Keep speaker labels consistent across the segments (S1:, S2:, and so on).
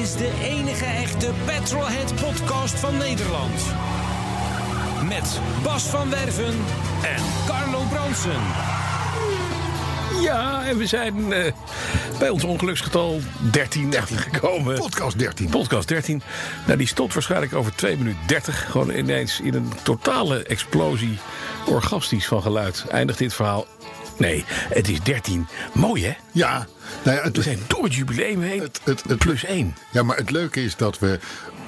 S1: Is de enige echte Petrolhead podcast van Nederland. Met Bas van Werven en Carlo Bronsen.
S2: Ja, en we zijn eh, bij ons ongeluksgetal 13, 13 gekomen.
S3: Podcast 13.
S2: Podcast 13. Nou, die stopt waarschijnlijk over 2 minuten 30. Gewoon ineens in een totale explosie orgastisch van geluid. Eindigt dit verhaal. Nee, het is 13. Mooi hè?
S3: Ja, nou ja, het,
S2: We zijn door het jubileum heen.
S3: het, het, het-
S2: plus 1.
S3: ja, maar het leuke is dat we.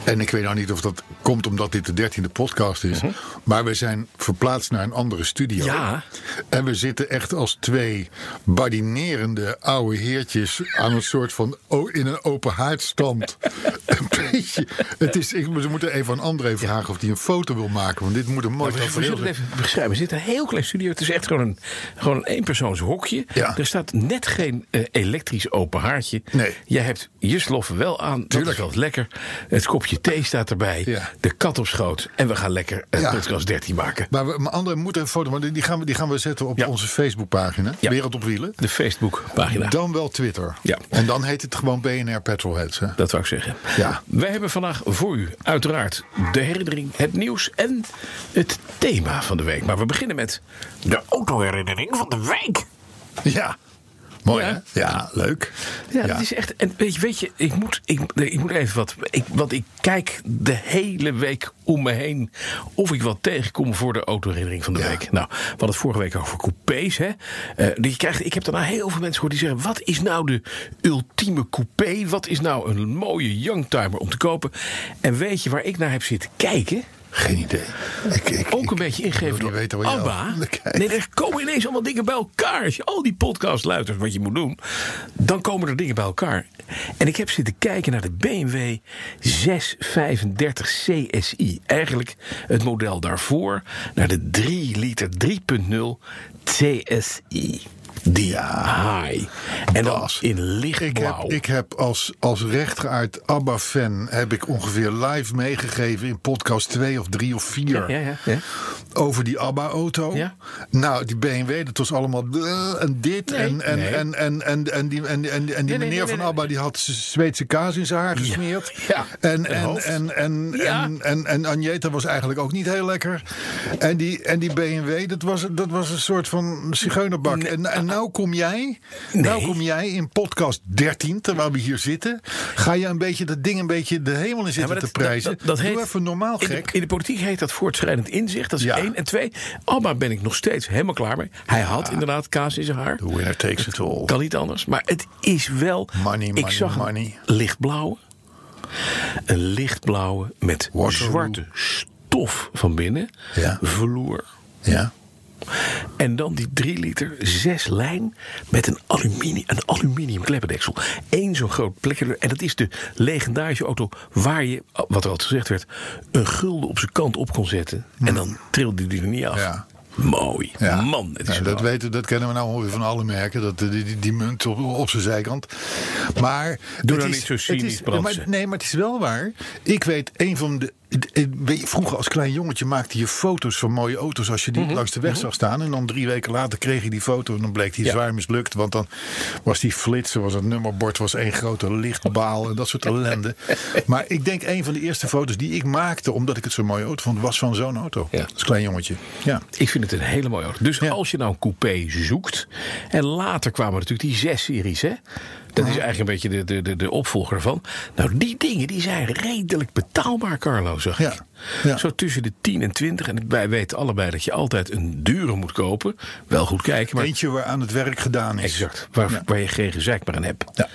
S3: En ik weet nou niet of dat komt omdat dit de dertiende podcast is. Maar we zijn verplaatst naar een andere studio.
S2: Ja.
S3: En we zitten echt als twee badinerende oude heertjes aan een soort van o- in een open haardstand. een beetje. Het is, ik, ze moeten even aan André vragen of hij een foto wil maken. Want dit moet een mooi
S2: Nou, we, we
S3: tafereel
S2: zullen het
S3: zijn.
S2: even beschrijven. We zitten in een heel klein studio. Het is echt gewoon een, gewoon een eenpersoons hokje.
S3: Ja.
S2: Er staat net geen eh, elektrisch open haartje.
S3: Nee.
S2: Jij hebt je sloffen wel aan. Dat
S3: Tuurlijk.
S2: is wel lekker. Het kopje thee staat erbij.
S3: Ja.
S2: De kat op schoot. En we gaan lekker een
S3: Ja.
S2: podcast 13 maken.
S3: Maar, we, maar moet een foto, want die gaan we, die gaan we zetten op
S2: Ja.
S3: onze Facebookpagina. Wereld op Wielen.
S2: De Facebookpagina.
S3: Dan wel Twitter.
S2: Ja.
S3: En dan heet het gewoon BNR Petrolheads. Hè?
S2: Dat wou ik zeggen.
S3: Ja.
S2: Wij hebben vandaag voor u uiteraard de herinnering, het nieuws en het thema van de week. Maar we beginnen met de autoherinnering van de week.
S3: Ja. Mooi
S2: Ja.
S3: hè? Ja, leuk.
S2: Ja, dat is echt. En weet je, weet je ik, moet, ik, ik moet even wat. Ik, want ik kijk de hele week om me heen. of ik wat tegenkom voor de autoherinnering van de
S3: Ja.
S2: week. Nou, we hadden het vorige week over coupés. Hè? Die je krijgt, ik heb daarna heel veel mensen gehoord die zeggen: wat is nou de ultieme coupé? Wat is nou een mooie youngtimer om te kopen? En weet je waar ik naar heb zitten kijken?
S3: Geen idee. Ik, ik,
S2: Ook een beetje
S3: ik wil
S2: door
S3: weten
S2: ABBA. Nee, er komen ineens allemaal dingen bij elkaar. Als je al die podcasts luistert wat je moet doen... dan komen er dingen bij elkaar. En ik heb zitten kijken naar de BMW 635 CSI. Eigenlijk het model daarvoor. Naar de 3 liter 3.0 CSI. Die high. En dan in
S3: Ik heb, ik heb als, als rechtgeaard ABBA-fan... heb ik ongeveer live meegegeven in podcast 2 of 3 of 4...
S2: ja, ja, ja, ja.
S3: over die ABBA-auto.
S2: Ja.
S3: Nou, die BMW, dat was allemaal... eh, en dit en, en, en, en, en, en die, en, en, en die
S2: nee,
S3: meneer
S2: nee,
S3: van ABBA... die had Zweedse kaas in zijn haar gesmeerd.
S2: Ja,
S3: En, en, en, en,
S2: Ja.
S3: en, en, en Agneta was eigenlijk ook niet heel lekker. En die, en die BMW, dat was, dat was een soort van zigeunerbak.
S2: Nee.
S3: En, en nou kom jij... Nou kom jij in podcast 13, terwijl we hier zitten... ga je een beetje dat ding een beetje de hemel in
S2: Ja,
S3: zitten te
S2: dat-
S3: prijzen.
S2: dat- dat heet-
S3: even normaal
S2: in de,
S3: gek.
S2: in de politiek heet dat voortschrijdend inzicht. Dat is
S3: Ja.
S2: één. En twee, Alba ben ik nog steeds helemaal klaar mee. Hij had inderdaad kaas in zijn haar.
S3: The winner takes it all.
S2: Kan niet anders. Maar het is wel...
S3: Money,
S2: ik
S3: money,
S2: zag
S3: money.
S2: een lichtblauwe. Een lichtblauwe met
S3: Waterloo.
S2: zwarte stof van binnen.
S3: Ja.
S2: Vloer.
S3: Ja.
S2: En dan die 3 liter, 6 lijn met een aluminium, een aluminium kleppendeksel. Eén zo'n groot plekje. En dat is de legendarische auto waar je, wat er altijd gezegd werd, een gulden op zijn kant op kon zetten. En dan trilde die er niet af.
S3: Ja.
S2: Mooi.
S3: Ja.
S2: Man, het is
S3: Ja,
S2: wel-
S3: dat, weten, dat kennen we nou ongeveer van alle merken. Dat, die, die, die munt op, op zijn zijkant. Maar.
S2: Doe
S3: het
S2: nou
S3: is-
S2: niet zo cynisch,
S3: is- maar, Nee, maar het is wel waar. Ik weet, een van de. Vroeger als klein jongetje maakte je foto's van mooie auto's als je
S2: Mhm.
S3: die langs de weg zag staan. En dan drie weken later kreeg je die foto en dan bleek die
S2: Ja.
S3: zwaar mislukt. Want dan was die flitser, was het nummerbord, was één grote lichtbaal en dat soort ellende. maar ik denk een van de eerste foto's die ik maakte, omdat ik het zo'n mooie auto vond, was van zo'n auto.
S2: Ja.
S3: Als klein jongetje. Ja.
S2: Ik vind het een hele mooie auto. Dus
S3: Ja.
S2: als je nou een coupé zoekt. En later kwamen natuurlijk die 6-series. Hè? Dat is eigenlijk een beetje de, de, de, de opvolger van. Nou, die dingen die zijn redelijk betaalbaar, Carlo. Zeg ik.
S3: Ja. Ja.
S2: Zo tussen de 10 en 20. En wij weten allebei dat je altijd een dure moet kopen. Wel goed kijken, maar
S3: Eentje waar aan het werk gedaan is.
S2: exact. Waar,
S3: Ja.
S2: waar je geen gezeik meer aan hebt.
S3: Ja.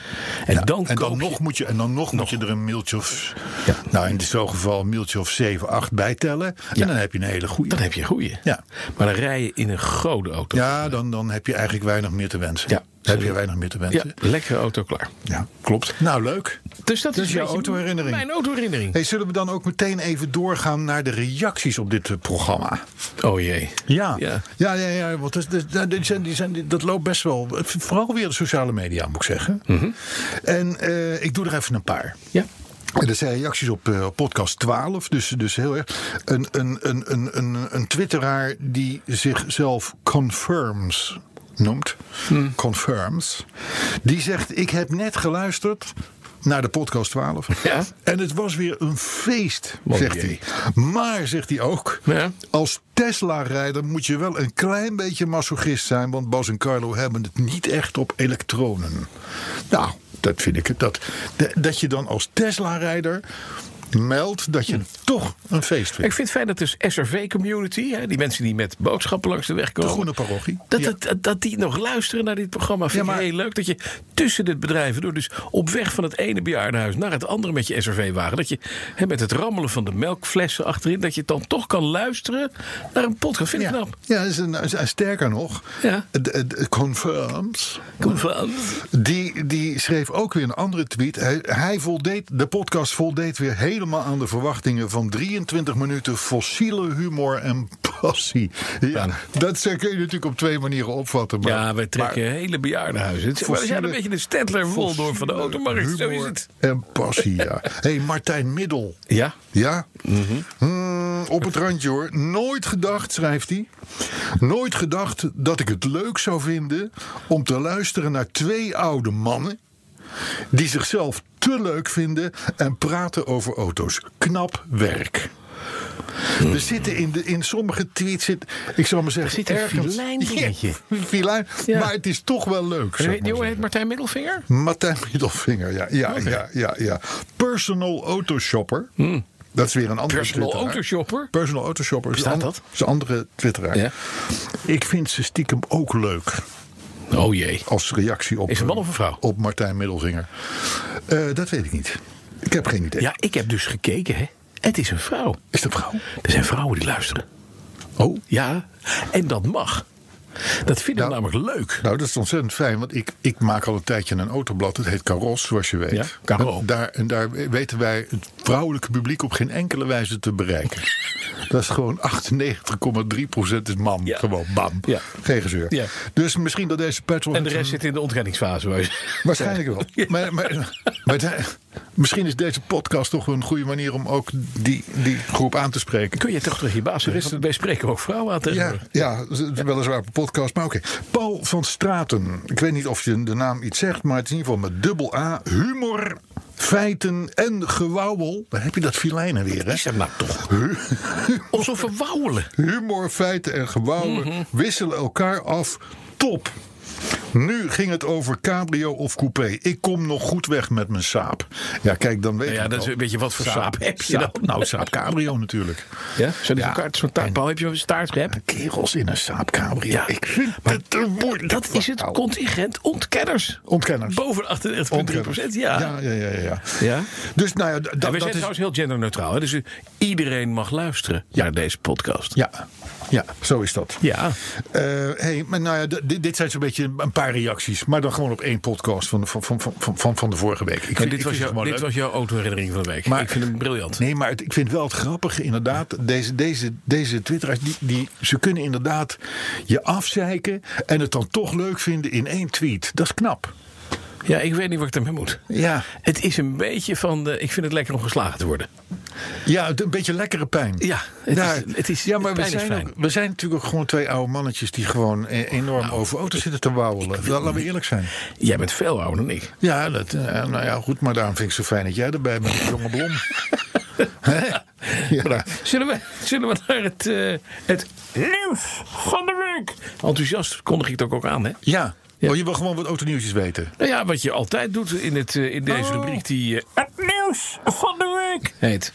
S2: En
S3: Ja,
S2: dan,
S3: en dan nog
S2: je-
S3: moet je, en dan nog, moet je er een mailtje of,
S2: Ja.
S3: nou in zo'n geval een mailtje of 7, 8 bij tellen.
S2: Ja.
S3: En dan heb je een hele goede.
S2: Dan heb je een goeie.
S3: Ja.
S2: Maar dan rij je in een grote auto.
S3: Ja, dan, dan heb je eigenlijk weinig meer te wensen.
S2: Ja.
S3: Dan heb je weinig meer te
S2: Ja,
S3: wensen.
S2: lekkere auto klaar.
S3: Ja, klopt. Nou, leuk.
S2: Dus dat
S3: Dat
S2: is
S3: jouw autoherinnering.
S2: Mijn autoherinnering.
S3: Hey, zullen we dan ook meteen even doorgaan naar de reacties op dit eh, programma?
S2: Oh jee.
S3: Ja,
S2: Ja.
S3: ja, ja, ja, want dat, dat, die zijn, die zijn, dat loopt best wel. Vooral weer de sociale media, moet ik zeggen.
S2: Mhm.
S3: En eh, ik doe er even een paar.
S2: Ja.
S3: En dat zijn reacties op eh, podcast 12. Dus, dus heel erg. Een, een, een, een, een, een twitteraar die zichzelf confirms noemt.
S2: Hmm.
S3: Confirms. Die zegt: Ik heb net geluisterd naar de podcast 12.
S2: Ja.
S3: En het was weer een feest,
S2: Mooi
S3: zegt
S2: idee.
S3: hij. Maar, zegt hij ook,
S2: Ja.
S3: als Tesla-rijder moet je wel een klein beetje masochist zijn. Want Bas en Carlo hebben het niet echt op elektronen. Nou, dat vind ik het. Dat, dat je dan als Tesla-rijder meldt dat je toch een feest
S2: Ik
S3: vindt.
S2: vind het fijn dat dus SRV-community, die mensen die met boodschappen langs de weg
S3: De
S2: komen.
S3: groene parochie.
S2: Dat,
S3: Ja.
S2: dat, dat die nog luisteren naar dit programma vind
S3: Ja,
S2: ik
S3: maar-
S2: heel leuk. Dat je tussen de bedrijven door, dus op weg van het ene bejaardenhuis naar het andere met je SRV-wagen. Dat je hè, met het rammelen van de melkflessen achterin, dat je dan toch kan luisteren naar een podcast. Vind ik
S3: Ja,
S2: knap.
S3: ja is een, is sterker nog,
S2: Ja.
S3: de, de Confirms,
S2: van.
S3: die, die schreef ook weer een andere tweet. Hij, hij voldeed, de podcast voldeed weer helemaal aan de verwachtingen van 23 minuten fossiele humor en passie. Ja, dat kun je natuurlijk op twee manieren opvatten. Maar,
S2: Ja, wij trekken hele bejaardenhuizen. Het We zijn een beetje de Stedtler Waldorf van de automarkt. Zo is
S3: humor
S2: het.
S3: En passie, ja. hey, Martijn Middel.
S2: Ja.
S3: Ja? Hmm, op het randje hoor. Nooit gedacht, schrijft hij. Nooit gedacht dat ik het leuk zou vinden om te luisteren naar twee oude mannen. Die zichzelf te leuk vinden en praten over auto's. Knap werk. Er zitten in, de, in sommige tweets, zit, ik zal maar zeggen,
S2: zit een
S3: ergens-
S2: filijn dingetje.
S3: Ja, filijn,
S2: Ja.
S3: maar het is toch wel leuk.
S2: Die jongen heet
S3: zeggen.
S2: Martijn Middelvinger?
S3: Martijn Middelvinger, ja. Ja, ja, ja, ja. Personal Autoshopper. Dat is weer een andere
S2: Personal
S3: twitteraar.
S2: Autoshopper?
S3: Personal Autoshopper. is
S2: Bestaat
S3: een ander-
S2: dat?
S3: is een andere twitteraar.
S2: Ja.
S3: Ik vind ze stiekem ook leuk.
S2: Oh jee.
S3: Als reactie op,
S2: Is een man of een vrouw?
S3: op Martijn Middelvinger. Eh, dat weet ik niet. Ik heb geen idee.
S2: Ja, ik heb dus gekeken, hè. Het is een vrouw.
S3: Is dat vrouw?
S2: Er zijn vrouwen die luisteren.
S3: Oh.
S2: Ja, en dat mag. Dat vinden we
S3: Nou,
S2: namelijk leuk.
S3: Nou, dat is ontzettend fijn, want ik, ik maak al een tijdje een autoblad. Het heet Caros, zoals je weet.
S2: Ja, Caro.
S3: En daar, en daar weten wij het vrouwelijke publiek op geen enkele wijze te bereiken. dat is gewoon 98,3% is man.
S2: Ja.
S3: Gewoon bam.
S2: Ja.
S3: Geen gezeur.
S2: Ja.
S3: Dus misschien dat deze petrol...
S2: En de rest zit in de ontkenningsfase.
S3: Waarschijnlijk wel. Maar, maar, maar misschien is deze podcast toch een goede manier om ook die, die groep aan te spreken.
S2: Kun je toch tegen je baas Wij spreken ook vrouwen aan
S3: Ja, ja, weliswaar op een podcast, maar oké. Paul van Straten. Ik weet niet of je de naam iets zegt, maar het is in ieder geval met dubbel A. Humor, feiten en gewauwel. Daar heb je dat filijnen weer, hè?
S2: Is dat nou toch? Alsof we wauwelen.
S3: Humor, feiten en gewauwel wisselen elkaar af. Top. Nu ging het over cabrio of coupé. Ik kom nog goed weg met mijn Saab. Ja, kijk, dan weet
S2: ja,
S3: je
S2: dat is
S3: al.
S2: een beetje wat voor saap heb je dan?
S3: Nou, Saab cabrio natuurlijk.
S2: Ja? Zo'n
S3: Ja.
S2: zo'n taartpaal heb je een staartrep?
S3: Kerels in een Saab cabrio.
S2: Ja.
S3: Ik vind
S2: Maar
S3: het een moeilijk
S2: Dat is het contingent ontkenners.
S3: Ontkenners.
S2: Boven 38,3 procent, ja.
S3: Ja, ja, ja, ja. ja. Dus nou ja,
S2: we
S3: dat
S2: zijn
S3: is...
S2: trouwens heel genderneutraal. Hè? Dus iedereen mag luisteren naar deze podcast.
S3: Ja, ja, zo is dat.
S2: Ja.
S3: Eh, hey, maar nou ja, dit, dit zijn zo'n beetje een paar reacties. Maar dan gewoon op één podcast van, van, van, van, van, van de vorige week. Ik vind-
S2: dit
S3: ik
S2: was,
S3: gewoon
S2: dit
S3: leuk.
S2: was jouw autoherinnering van de week.
S3: Maar-
S2: ik vind hem briljant.
S3: Nee, maar het- ik vind wel het grappige inderdaad. Deze, deze, deze twitteraars, die, die, ze kunnen inderdaad je afzeiken... en het dan toch leuk vinden in één tweet. Dat is knap.
S2: Ja, ik weet niet wat ik ermee moet.
S3: Ja,
S2: Het is een beetje van de. Ik vind het lekker om geslagen te worden.
S3: ja een beetje lekkere pijn.
S2: Ja, het is, het is,
S3: ja, maar we zijn, ook, we zijn natuurlijk ook gewoon twee oude mannetjes... die gewoon e- enorm over auto's zitten te wauwelen. Laten we eerlijk zijn.
S2: Jij bent veel ouder dan ik.
S3: Ja, dat, eh, nou ja, goed, maar daarom vind ik het zo fijn dat jij erbij bent, jonge blom. Ja.
S2: Zullen we, zullen we naar het, eh, het nieuws van de week? Enthousiast kondig ik het ook, ook aan, hè?
S3: ja.
S2: Ja.
S3: Oh, je wil gewoon wat autonieuwtjes weten.
S2: Nou ja, wat je altijd doet in, het, eh, in deze
S3: Oh.
S2: rubriek, die. eh, het nieuws van de week heet.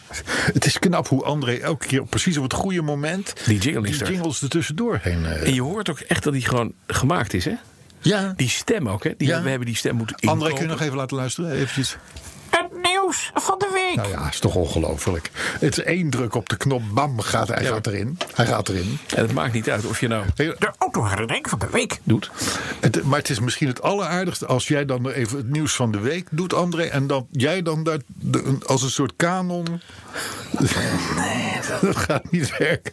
S3: Het is knap hoe André elke keer precies op het goede moment...
S2: Die jingle is
S3: die
S2: er.
S3: jingles er tussendoor heen... eh,
S2: En je hoort ook echt dat die gewoon gemaakt is, hè?
S3: ja,
S2: Die stem ook, hè? Die,
S3: Ja.
S2: We hebben die stem moeten
S3: André, kun je nog even laten luisteren? Eventjes.
S4: Het nieuws van de week.
S3: Nou ja, is toch ongelooflijk. Het is één druk op de knop, bam, gaat, hij
S2: Ja.
S3: gaat erin. Hij gaat erin.
S2: En het maakt niet uit of je nou
S4: De autoherinnering van de week.
S2: doet.
S3: Het, maar het is misschien het alleraardigste als jij dan even het nieuws van de week doet, André. En dat jij dan daar de- als een soort kanon. Nee, dat gaat niet werken.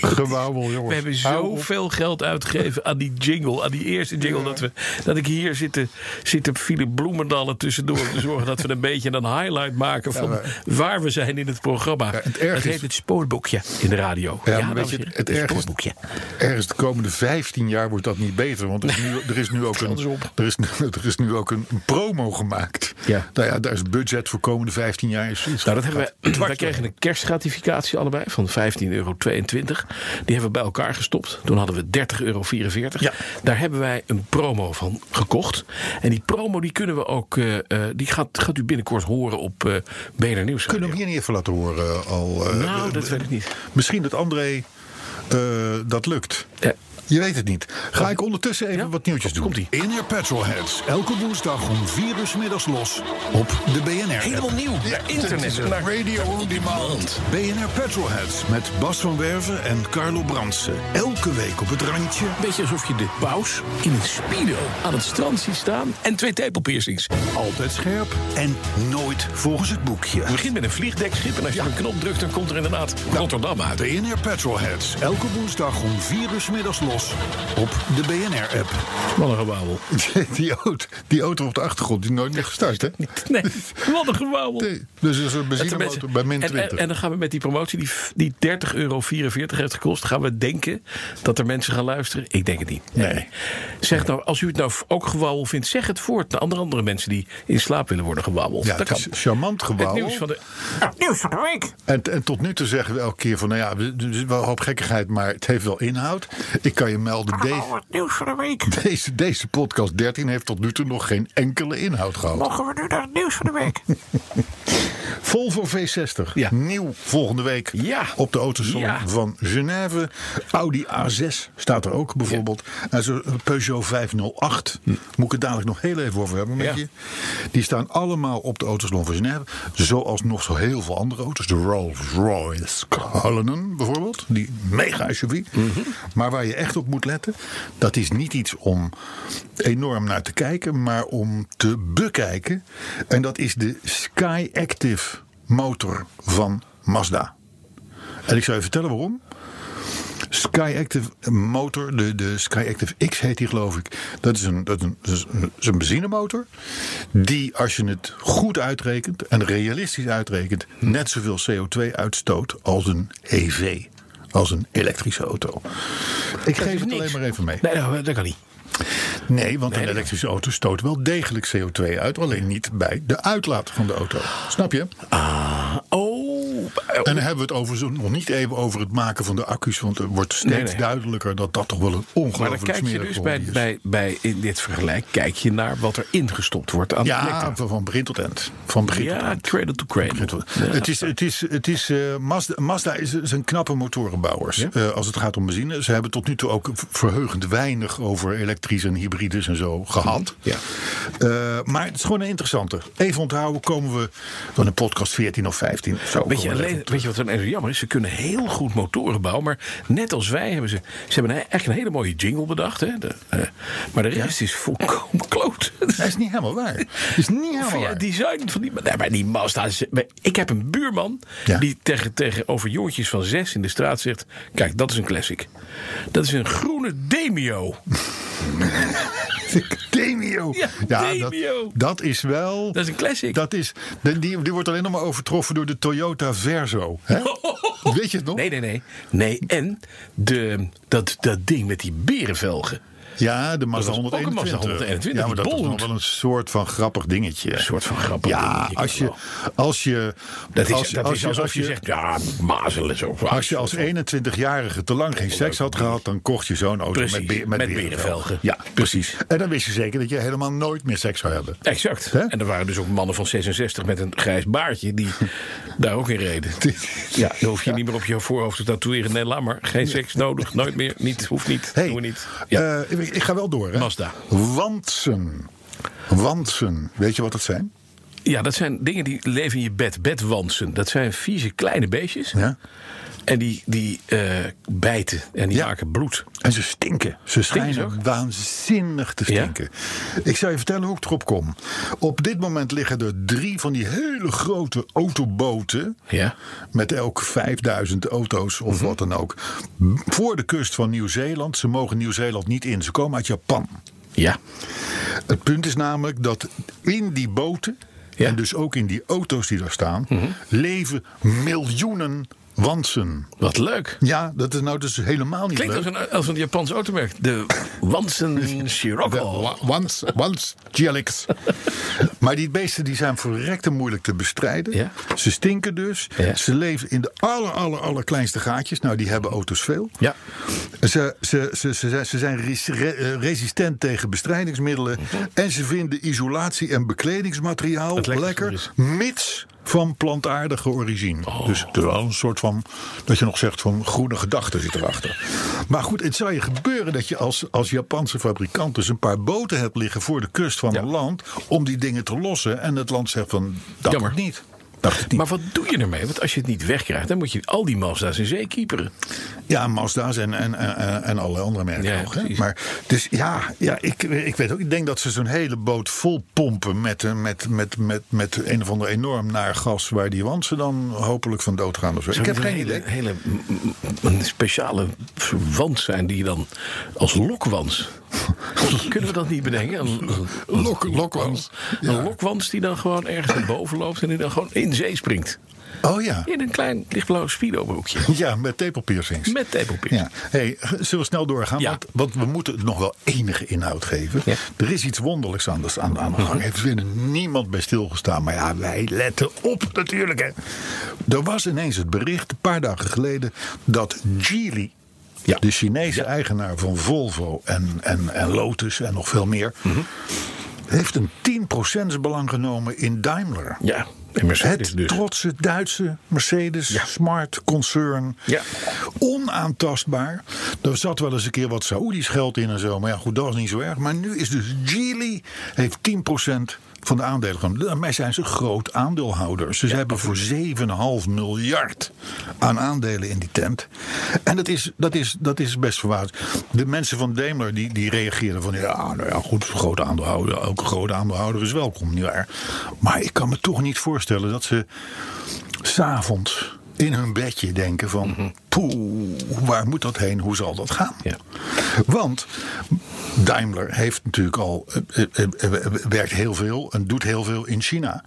S3: Gewauwel, jongens.
S2: We hebben zoveel geld uitgegeven aan die jingle, aan die eerste jingle, dat, we, dat ik hier zit te, zit te Philip Bloemendalen tussendoor om te zorgen dat we een beetje een highlight maken van waar we zijn in het programma.
S3: het
S2: dat heet het spoorboekje in de radio.
S3: Ja, weet je, het
S2: het
S3: erg is-
S2: spoorboekje.
S3: Ergens de komende 15 jaar wordt dat niet beter. Want er is nu, er is nu ook, een, er is, nu- er is nu ook een, een promo gemaakt.
S2: Ja.
S3: Nou ja, daar is het budget voor komende 15 jaar. Is, is
S2: Nou, dat hebben
S3: gaat
S2: wij, kregen een kerstgratificatie allebei van 15,22 euro. Die hebben we bij elkaar gestopt. Toen hadden we 30,44 euro.
S3: Ja.
S2: Daar hebben wij een promo van gekocht. En die promo die kunnen we ook, eh, eh, die gaat, gaat u binnenkort horen op eh BNR Nieuws.
S3: Kunnen we hem hier niet even laten horen? Al,
S2: Nou, dat weet ik niet.
S3: Misschien dat André dat lukt.
S2: Ja.
S3: Je weet het niet. Ga ik ondertussen even
S2: Ja?
S3: wat nieuwtjes doen.
S2: Komt-ie.
S5: BNR Petrolheads. Elke woensdag om 4 uur 's middags los op de BNR.
S2: Helemaal nieuw.
S3: Ja,
S2: internet.
S3: Radio on demand.
S5: BNR Petrolheads met Bas van Werven en Carlo Brandsen. Elke week op het randje.
S2: Beetje alsof je de paus in een speedo aan het strand ziet staan en twee tepelpiercings.
S5: Altijd scherp en nooit volgens het boekje.
S2: Het begint met een vliegdekschip en als je op een knop drukt, dan komt er inderdaad Rotterdam uit.
S5: BNR Petrolheads. Elke woensdag om 4 uur 's middags los op de BNR-app.
S2: Wat een gewauwel.
S3: Die auto, die auto op de achtergrond, die nooit meer gestart, hè?
S2: Nee, wat een gewauwel.
S3: Nee, dus is een benzinemotor bij min
S2: en,
S3: 20.
S2: en, en dan gaan we met die promotie, die, die 30,44 euro heeft gekost, gaan we denken dat er mensen gaan luisteren? Ik denk het niet.
S3: Nee.
S2: Zeg nou, als u het nou ook gewauwel vindt, zeg het voort naar andere, andere mensen die in slaap willen worden gewauweld.
S3: ja,
S2: dat
S3: het
S2: kan.
S3: is charmant
S2: Het
S3: gebouw.
S2: nieuws van de.
S4: Het nieuws van de week.
S3: En, en tot nu toe zeggen we elke keer van, nou ja, we- er is wel een hoop gekkigheid, maar het heeft wel inhoud. Ik kan je melden,
S4: Oh,
S3: deze,
S4: het nieuws van de week.
S3: deze, deze podcast 13 heeft tot nu toe nog geen enkele inhoud gehad.
S4: Mogen we nu naar het nieuws van de week?
S3: Volvo V60,
S2: Ja.
S3: nieuw volgende week
S2: Ja.
S3: op de autosalon
S2: Ja.
S3: van Genève. Audi A6 staat er ook bijvoorbeeld. En zo'n Peugeot 508, moet ik het dadelijk nog heel even over hebben met
S2: Ja.
S3: je. Die staan allemaal op de autosalon van Genève. Zoals nog zo heel veel andere auto's. De Rolls-Royce Cullinan bijvoorbeeld. Die mega SUV. Maar waar je echt op moet letten, dat is niet iets om enorm naar te kijken, maar om te bekijken. En dat is de Sky Active motor van Mazda. En ik zou je vertellen waarom. Sky Active motor, de, de Sky Active X heet die geloof ik. Dat is, een, dat een, dat is een benzinemotor. Die als je het goed uitrekent en realistisch uitrekent... net zoveel CO2 uitstoot als een EV. Als een elektrische auto. Ik geef het
S2: niks.
S3: alleen maar even mee.
S2: Nee, nou, dat kan niet.
S3: Nee, want een elektrische auto stoot wel degelijk CO2 uit. Alleen niet bij de uitlaat van de auto. Snap je?
S2: Oh.
S3: En dan hebben we het over, nog niet even over het maken van de accu's. Want het wordt steeds
S2: Nee, nee.
S3: duidelijker dat dat toch wel een
S2: Maar dan
S3: ongelooflijk
S2: kijk je dus bij,
S3: is.
S2: bij, bij in dit vergelijk kijk je naar wat er ingestopt wordt aan
S3: Ja,
S2: elektra.
S3: van, van begin tot eind. Van begin tot
S2: Ja,
S3: eind.
S2: cradle to cradle.
S3: Tot-
S2: Ja.
S3: Het is, het is, het is, eh, Mazda, Mazda is, zijn knappe motorenbouwers. eh, als het gaat om benzine. Ze hebben tot nu toe ook verheugend weinig over elektrisch en hybrides en zo gehad.
S2: Ja.
S3: Eh, maar het is gewoon een interessante. Even onthouden, komen we van de podcast 14 of 15. Zo,
S2: Weet je,
S3: komen we
S2: alleen, weet je wat er jammer is? Ze kunnen heel goed motoren bouwen. Maar net als wij hebben ze. Ze hebben echt een hele mooie jingle bedacht. Hè? De, eh, maar de rest is volkomen kloot.
S3: Dat is niet helemaal waar. Dat is niet helemaal waar.
S2: design van die. Nee, maar die Mazda. Ik heb een buurman.
S3: Ja.
S2: die tegen, tegenover jongetjes van zes in de straat zegt. Kijk, dat is een classic. Dat is een groene Demio.
S3: Demio.
S2: Ja,
S3: dat,
S2: Demio.
S3: dat is wel.
S2: Dat is een classic.
S3: Dat is, die, die die wordt alleen nog maar overtroffen door de Toyota Verso. Hè? Weet je het nog?
S2: Nee, nee, nee. Nee, en de, dat, dat ding met die berenvelgen.
S3: Ja, de Mazda
S2: Dat was ook een
S3: 121.
S2: Mazda 121,
S3: Ja, maar dat is nog wel een soort van grappig dingetje.
S2: Een soort van grappig
S3: Ja,
S2: dingetje,
S3: als je, als je,
S2: Dat is,
S3: als,
S2: dat
S3: als
S2: is alsof
S3: als
S2: je, zegt, ja, mazelen zo.
S3: Als je als 21-jarige te lang geen seks had gehad, dan kocht je zo'n auto
S2: Precies,
S3: met, be-
S2: met
S3: berenvelgen. Ja, precies. En dan wist je zeker dat je helemaal nooit meer seks zou hebben.
S2: Exact. En er waren dus ook mannen van 66 met een grijs baardje die daar ook in reden. Ja, dan hoef je niet meer op je voorhoofd te tatoeëren. Nee, laat maar. Geen seks nodig. Nooit meer. Niet. Hoeft niet.
S3: Hey,
S2: Doen we niet. Ja.
S3: eh, ik, ga wel door. Hè?
S2: Mazda.
S3: Wantsen. Wantsen. Weet je wat dat zijn?
S2: ja, dat zijn dingen die leven in je bed. Bedwansen. Dat zijn vieze kleine beestjes.
S3: Ja.
S2: En die, die eh, bijten. En die
S3: Ja.
S2: maken bloed.
S3: En ze stinken. Ze schijnen waanzinnig te
S2: Ja?
S3: stinken. Ik zal je vertellen hoe ik erop kom. Op dit moment liggen er drie van die hele grote autoboten.
S2: Ja.
S3: Met elk 5000 auto's of
S2: Mhm.
S3: wat dan ook. Voor de kust van Nieuw-Zeeland. Ze mogen Nieuw-Zeeland niet in. Ze komen uit Japan.
S2: Ja.
S3: Het punt is namelijk dat in die boten.
S2: Ja. Mhm.
S3: En dus ook in die auto's die daar staan. leven miljoenen wansen.
S2: Wat leuk.
S3: Ja, dat is nou dus helemaal niet
S2: Klinkt
S3: leuk.
S2: als een, als een Japans automerk. De Wansen Scirocco.
S3: Once, once GLX. maar die beesten die zijn verrekte moeilijk te bestrijden.
S2: Ja.
S3: Ze stinken dus.
S2: Ja.
S3: Ze leven in de aller, aller, allerkleinste gaatjes. Nou, die hebben auto's veel.
S2: Ja.
S3: Ze, ze, ze, ze, zijn- ze zijn res- re- eh, resistent tegen bestrijdingsmiddelen. En ze vinden isolatie en bekledingsmateriaal
S2: lekker
S3: lekker. Mits van plantaardige origine. Dus het is wel een soort van, dat je nog zegt van groene gedachten zit erachter. Maar goed, het zou je gebeuren dat je als, als Japanse fabrikant dus een paar boten hebt liggen voor de kust van
S2: Ja.
S3: een land. om die dingen te lossen. En het land zegt van, dat
S2: Jammer.
S3: moet niet. Dacht het niet.
S2: Maar wat doe je ermee? Want als je het niet wegkrijgt, dan moet je al die Mazda's in zee kieperen.
S3: Ja, Mazda's en, en, en, en allerlei andere merken
S2: Ja,
S3: nog. Hè? Maar dus ja, ja ik, ik weet ook. Ik denk dat ze zo'n hele boot vol pompen met, eh, met, met, met, met een of ander enorm naar gas waar die wansen dan hopelijk van dood gaan. Of zo. Ik heb geen idee.
S2: een hele, hele een speciale wand zijn die dan als lokwans. Kunnen we dat niet bedenken? Een,
S3: Lok- lokwans.
S2: Een lokwans die dan gewoon ergens naar boven loopt en die dan gewoon in zee springt.
S3: Oh ja.
S2: In een klein lichtblauw speedo-broekje.
S3: Ja, met tepelpiercings.
S2: Met tepelpiercing.
S3: Ja. Hey, zullen we snel doorgaan?
S2: Ja.
S3: Want, want we moeten het nog wel enige inhoud geven.
S2: Ja.
S3: Er is iets wonderlijks aan de, aan, aan de gang. Heeft er niemand bij stilgestaan. Maar ja, wij letten op natuurlijk. Hè. Er was ineens het bericht, een paar dagen geleden... dat Geely,
S2: Ja.
S3: de Chinese eigenaar van Volvo en, en, en Lotus en nog veel meer...
S2: Mhm.
S3: heeft een 10% belang genomen in Daimler.
S2: Ja, en Mercedes
S3: Het
S2: dus.
S3: trotse Duitse Mercedes
S2: Ja.
S3: Smart Concern.
S2: Ja.
S3: Onaantastbaar. Er zat wel eens een keer wat Saoedisch geld in en zo. Maar ja, goed, dat was niet zo erg. Maar nu is dus Geely heeft 10% van de aandelen genomen. Daarmee zijn ze groot aandeelhouders. Ze hebben voor 7,5 miljard aan aandelen in die tent. En dat is, dat is, dat is best verwaard. De mensen van Daimler die, die reageerden van... ja, nou ja, goed, grote aandeelhouder. Elke grote aandeelhouder is welkom, nietwaar? Maar ik kan me toch niet voorstellen dat ze s'avonds in hun bedje denken van... poeh, waar moet dat heen? Hoe zal dat gaan?
S2: Ja.
S3: Want Daimler heeft natuurlijk al eh, eh, eh, werkt heel veel en doet heel veel in China.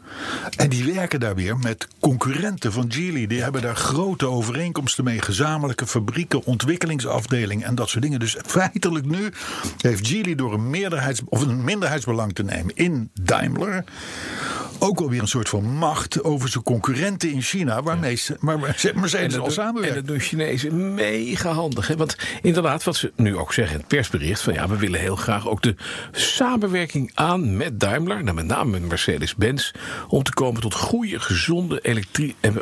S3: En die werken daar weer met concurrenten van Geely. Die hebben daar grote overeenkomsten mee. Gezamenlijke fabrieken, ontwikkelingsafdeling en dat soort dingen. Dus feitelijk nu heeft Geely door een, meerderheids, of een minderheidsbelang te nemen in Daimler... ook alweer een soort van macht over zijn concurrenten in China... waarmee ze, maar Mercedes al
S2: doen-
S3: samenwerkt.
S2: en dat doen Chinezen mega handig. Hè? Want inderdaad, wat ze nu ook zeggen in het persbericht... van ja, we willen heel graag ook de samenwerking aan met Daimler... nou, met name met Mercedes-Benz... om te komen tot goede, gezonde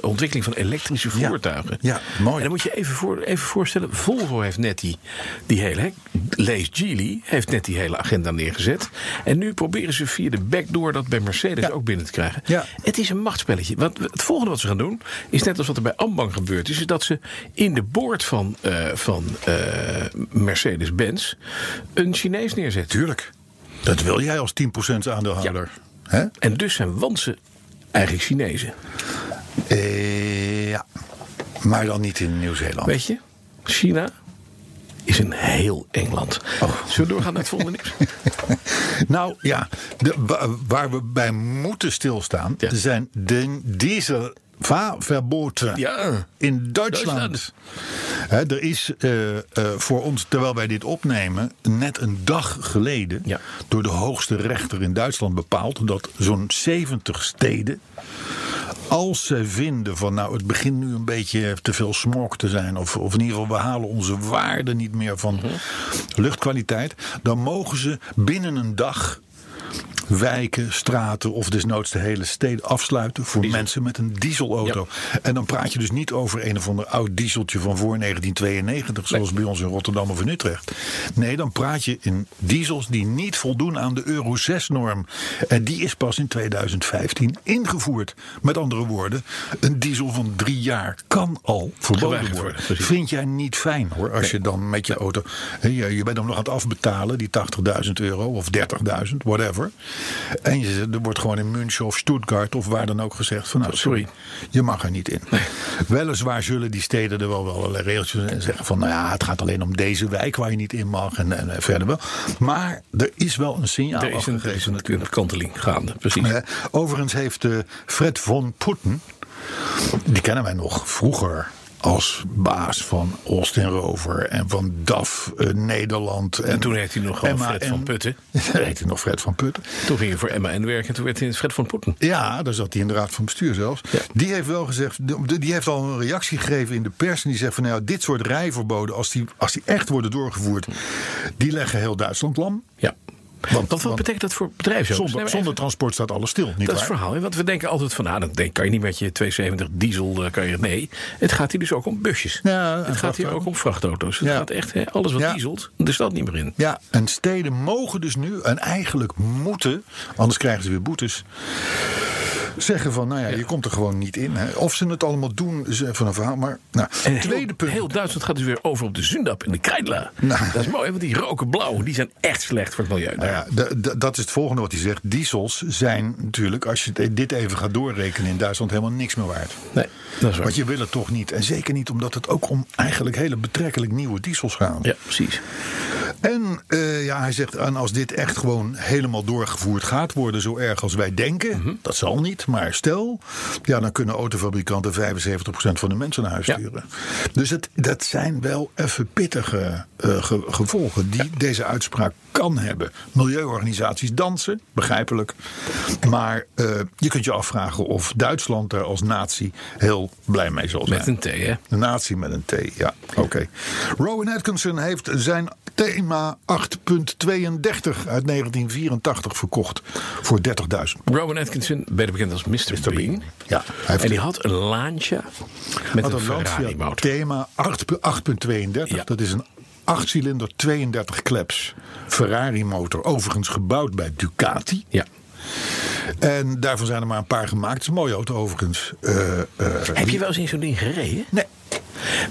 S2: ontwikkeling van elektrische voertuigen.
S3: Ja, mooi.
S2: En dan moet je even, voor, even voorstellen... Volvo heeft net die, die hele... hè, Lees Geely heeft net die hele agenda neergezet. En nu proberen ze via de backdoor dat bij Mercedes
S3: Ja.
S2: ook binnen te krijgen.
S3: Ja.
S2: Het is een machtspelletje. Want het volgende wat ze gaan doen, is net als wat er bij Ambank gebeurd is, is dat ze in de boord van, eh, van eh, Mercedes-Benz een Chinees neerzetten.
S3: Tuurlijk. Dat wil jij als 10% aandeelhouder. Hè?
S2: En dus zijn wansen eigenlijk Chinezen.
S3: Eh, ja. Maar dan niet in Nieuw-Zeeland.
S2: Weet je, China is een heel Engeland.
S3: Oh.
S2: Zullen we doorgaan naar het volgende nieuws?
S3: Nou ja, de, wa- waar we bij moeten stilstaan
S2: Ja.
S3: zijn de Fahrverboten
S2: Ja.
S3: in Duitsland. Er is eh, eh, voor ons, terwijl wij dit opnemen, net een dag geleden
S2: Ja.
S3: door de hoogste rechter in Duitsland bepaald dat zo'n 70 steden. Als ze vinden van nou het begint nu een beetje te veel smog te zijn. Of, of in ieder geval we halen onze waarde niet meer van luchtkwaliteit. Dan mogen ze binnen een dag wijken, straten of desnoods de hele steden afsluiten voor mensen met een dieselauto. En dan praat je dus niet over een of ander oud dieseltje van voor 1992, zoals bij ons in Rotterdam of in Utrecht. Nee, dan praat je in diesels die niet voldoen aan de Euro 6-norm. En die is pas in 2015 ingevoerd. Met andere woorden, een diesel van drie jaar kan al verboden worden.
S2: precies.
S3: Vind jij niet fijn hoor, als je dan met je auto. Je, je bent hem nog aan het afbetalen, die 80.000 euro of 30.000, whatever. En je, er wordt gewoon in München of Stuttgart of waar dan ook gezegd: van nou, sorry, je mag er niet in. Weliswaar zullen die steden er wel wel allerlei regeltjes en zeggen van nou ja, het gaat alleen om deze wijk waar je niet in mag en, en verder wel. Maar er is wel een signaal
S2: Er is een, er is
S3: natuurlijk.
S2: kanteling gaande, precies.
S3: Overigens heeft eh, Fred von Putten, die kennen wij nog vroeger als baas van Austin Rover en van DAF eh, Nederland. En,
S2: En toen heette hij nog
S3: Emma
S2: Fred
S3: en-
S2: van Putten.
S3: Toen heette hij nog Fred van Putten.
S2: Toen ging je voor Emma en werken en toen werd hij Fred van Poeten.
S3: Ja, daar zat hij in de raad van bestuur zelfs.
S2: Ja.
S3: Die heeft wel gezegd, die die heeft al een reactie gegeven in de pers. En die zegt van nou, dit soort rijverboden, als die, als die echt worden doorgevoerd, die leggen heel Duitsland lam.
S2: Ja.
S3: Want-
S2: wat, betekent dat voor bedrijfsauto's?
S3: Zonder,
S2: Nee,
S3: transport staat alles stil. Niet
S2: Dat is het verhaal. hè? Want we denken altijd van, nou, dan kan je niet met je 270 diesel, eh, kan je, nee. Het gaat hier dus ook om busjes.
S3: Ja,
S2: het gaat hier ook om vrachtauto's. Het
S3: Ja.
S2: gaat echt, hè, alles wat
S3: Ja.
S2: dieselt, er staat niet meer in.
S3: Ja, en steden mogen dus nu, en eigenlijk moeten, anders krijgen ze weer boetes. Zeggen van, nou ja, je komt er gewoon niet in. Hè. Of ze het allemaal doen, is even een verhaal. Maar, nou,
S2: En
S3: tweede
S2: heel,
S3: punt.
S2: heel Duitsland gaat dus weer over op de Zundap en de Kreidla.
S3: Nou.
S2: Dat is mooi, want die roken blauw, die zijn echt slecht voor het milieu.
S3: Nou ja, dat is het volgende wat hij zegt. Diesels zijn natuurlijk, als je dit even gaat doorrekenen in Duitsland, helemaal niks meer waard.
S2: Nee, dat is waar.
S3: Want je wil het toch niet. En zeker niet omdat het ook om eigenlijk hele betrekkelijk nieuwe diesels gaat.
S2: Ja, precies.
S3: En eh, ja, hij zegt, en als dit echt gewoon helemaal doorgevoerd gaat worden, zo erg als wij denken,
S2: Mhm.
S3: dat zal niet, maar stel, ja, dan kunnen autofabrikanten 75% van de mensen naar huis
S2: Ja.
S3: sturen. Dus het, dat zijn wel even pittige eh, ge- gevolgen die deze uitspraak kan hebben. Milieuorganisaties dansen, begrijpelijk. Maar eh, je kunt je afvragen of Duitsland er als natie heel blij mee zal zijn.
S2: Met een T, hè?
S3: Een natie met een T, ja. Oké. Rowan Atkinson heeft zijn thema 8.32 uit 1984 verkocht voor 30.000.
S2: Rowan Atkinson, beter bekend als Mr. Bean.
S3: Ja, hij
S2: En die had een Lancia met
S3: Had
S2: een
S3: een Lancia
S2: Ferrari motor.
S3: thema 8 8.32.
S2: Ja.
S3: Dat is een 8-cilinder 32 kleps Ferrari motor. Overigens gebouwd bij Ducati.
S2: Ja.
S3: En daarvan zijn er maar een paar gemaakt. Het is een mooie auto overigens. Eh, eh,
S2: Heb je wel eens in zo'n ding gereden?
S3: Nee.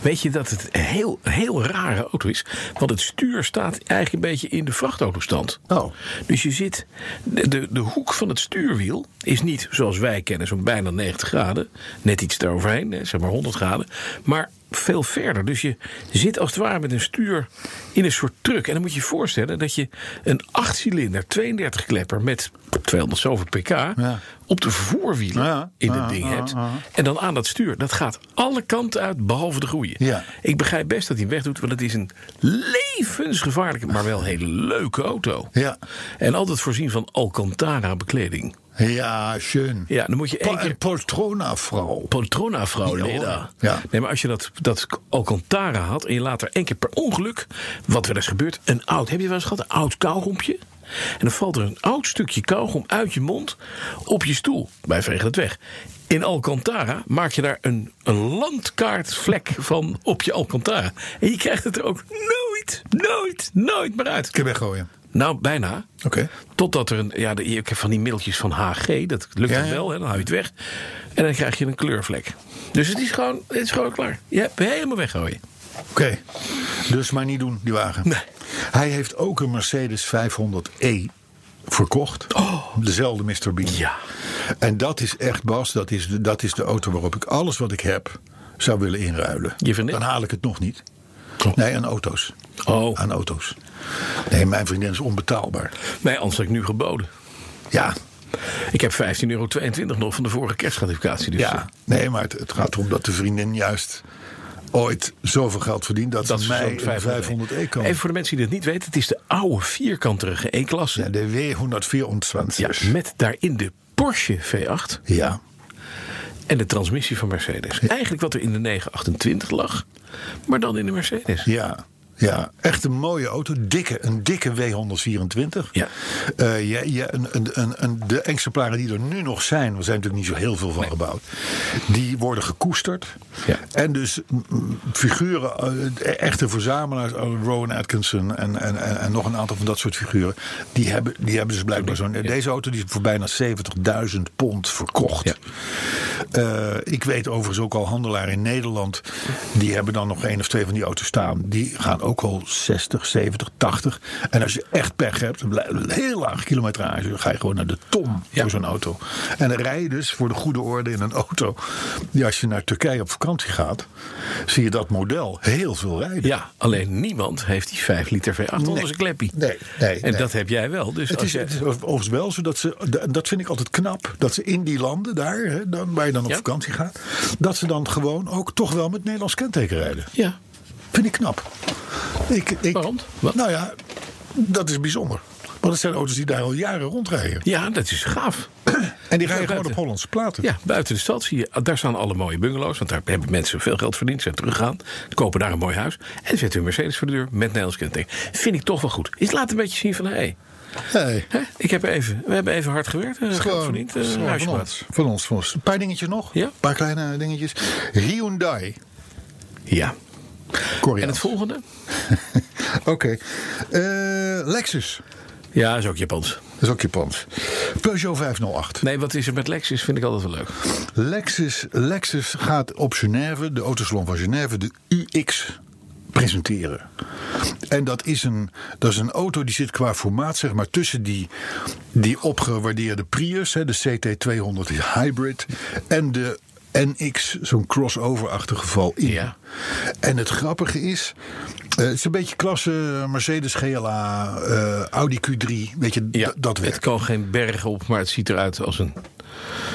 S2: Weet je dat het een heel, heel rare auto is? Want het stuur staat eigenlijk een beetje in de vrachtautostand.
S3: Oh.
S2: Dus je zit. De, de, de hoek van het stuurwiel is niet zoals wij kennen, zo'n bijna 90 graden. Net iets eroverheen, hè, zeg maar 100 graden. Maar veel verder. Dus je zit als het ware met een stuur in een soort truck. En dan moet je je voorstellen dat je een 8-cilinder 32 klepper met 200 zoveel pk
S3: Ja.
S2: op de voorwielen
S3: Ja,
S2: in het
S3: ja,
S2: ding hebt. En dan aan dat stuur. Dat gaat alle kanten uit, behalve de goede.
S3: Ja.
S2: Ik begrijp best dat hij hem wegdoet, want het is een levensgevaarlijke, maar wel hele leuke auto.
S3: Ja.
S2: En altijd voorzien van Alcantara bekleding.
S3: Ja, schön.
S2: Ja, dan moet je één keer...
S3: Poltrona-vrouw.
S2: Poltrona vrouw
S3: Ja,
S2: Leda.
S3: Ja.
S2: Nee, maar als je dat, dat Alcantara had en je laat er één keer per ongeluk, wat wel eens gebeurt, een oud, heb je wel eens gehad, een oud kauwgompje? En dan valt er een oud stukje kauwgom uit je mond op je stoel. Wij vegen het weg. In Alcantara maak je daar een, een landkaartvlek van op je Alcantara. En je krijgt het er ook nooit, nooit, nooit meer uit.
S3: Ik heb weggooien.
S2: Nou, bijna.
S3: Oké.
S2: Totdat er een. Ja, de, ik heb van die middeltjes van HG. Dat lukt
S3: Ja,
S2: wel, hè, dan hou je het weg. En dan krijg je een kleurvlek. Dus het is gewoon, het is gewoon klaar. Je hebt helemaal weggooien.
S3: Oké. Dus maar niet doen, die wagen.
S2: Nee.
S3: Hij heeft ook een Mercedes 500e verkocht. Dezelfde Mr. Bean.
S2: Oh. Ja.
S3: En dat is echt, Bas, dat is, de, dat is de auto waarop ik alles wat ik heb zou willen inruilen.
S2: Je vriendin?
S3: Dan haal ik het nog niet.
S2: Oh.
S3: Nee, aan auto's.
S2: Oh.
S3: Aan auto's. Nee, mijn vriendin is onbetaalbaar.
S2: Nee, anders had ik nu geboden.
S3: Ja,
S2: Ik heb 15,22 euro nog van de vorige kerstgratificatie. Dus
S3: Ja, nee, maar het, het gaat erom dat de vriendin juist ooit zoveel geld verdient dat,
S2: dat
S3: ze mij
S2: zo'n
S3: een
S2: 500
S3: 500 e kan.
S2: Even voor de mensen die dat niet weten. Het is de oude vierkanterige E-klasse.
S3: Ja, de W124.
S2: Ja, met daarin de Porsche V8
S3: ja.
S2: en de transmissie van Mercedes. Eigenlijk wat er in de 928 lag, maar dan in de Mercedes.
S3: Ja, ja, echt een mooie auto. Dikke, een dikke W124.
S2: Ja.
S3: Eh, ja, ja, een, een, een, een- de exemplaren die er nu nog zijn, er zijn natuurlijk niet zo heel veel van gebouwd, die worden gekoesterd.
S2: Ja.
S3: En dus figuren, eh, echte verzamelaars, eh, Rowan Atkinson en, en, en, en nog een aantal van dat soort figuren, die hebben, die hebben dus blijkbaar zo'n. Deze auto die is voor bijna 70.000 pond verkocht.
S2: Ja.
S3: Ik weet overigens ook al handelaren in Nederland. Die hebben dan nog één of twee van die auto's staan. Die gaan ook al 60, 70, 80. En als je echt pech hebt, een heel laag kilometrage, dan ga je gewoon naar de ton voor zo'n auto. En dan rij je dus voor de goede orde in een auto. Die als je naar Turkije op vakantie gaat, zie je dat model heel veel rijden.
S2: Ja, alleen niemand heeft die 5 liter V8 onder zijn kleppie.
S3: Nee, nee,
S2: En
S3: nee.
S2: dat heb jij wel. Dus
S3: Het is,
S2: jij-
S3: het is overigens wel zo dat ze, dat vind ik altijd knap, dat ze in die landen daar, hè, dan, waar je dan op
S2: Ja.
S3: vakantie gaat, dat ze dan gewoon ook toch wel met Nederlands kenteken rijden.
S2: Ja,
S3: Vind ik knap. Ik, ik,
S2: Waarom? Wat?
S3: Nou ja, dat is bijzonder. Want het zijn auto's die daar al jaren rondrijden.
S2: ja, dat is gaaf.
S3: En die
S2: Ja,
S3: rijden gewoon op Hollandse platen.
S2: Ja, buiten de stad zie je, daar staan alle mooie bungalows. Want daar hebben mensen veel geld verdiend, zijn teruggegaan. Kopen daar een mooi huis. En zetten hun Mercedes voor de deur met Nederlands kenteken. Vind ik toch wel goed. Is laat een beetje zien van, hé, hey,
S3: Hey,
S2: ik heb even, we hebben even hard gewerkt.
S3: gewoon,
S2: verdiend. eh,
S3: van, ons, van ons. Van ons. Een paar dingetjes nog.
S2: Ja.
S3: Een paar kleine dingetjes. Hyundai.
S2: Ja. En het volgende?
S3: Oké. Eh, Lexus.
S2: Ja, is ook Japans.
S3: Dat is ook Japans. Peugeot 508.
S2: Nee, wat is er met Lexus? Vind ik altijd wel leuk.
S3: Lexus, Lexus gaat op Genève, de autosalon van Genève, de UX presenteren. En dat is een, dat is een auto die zit qua formaat zeg maar tussen die, die opgewaardeerde Prius, hè, de CT200 Hybrid, en de NX, zo'n crossover-achtig geval in.
S2: Ja.
S3: En het grappige is, eh, het is een beetje klasse Mercedes GLA, eh, Audi Q3, weet je,
S2: Ja,
S3: dat werkt.
S2: Het kan geen berg op, maar het ziet eruit als een...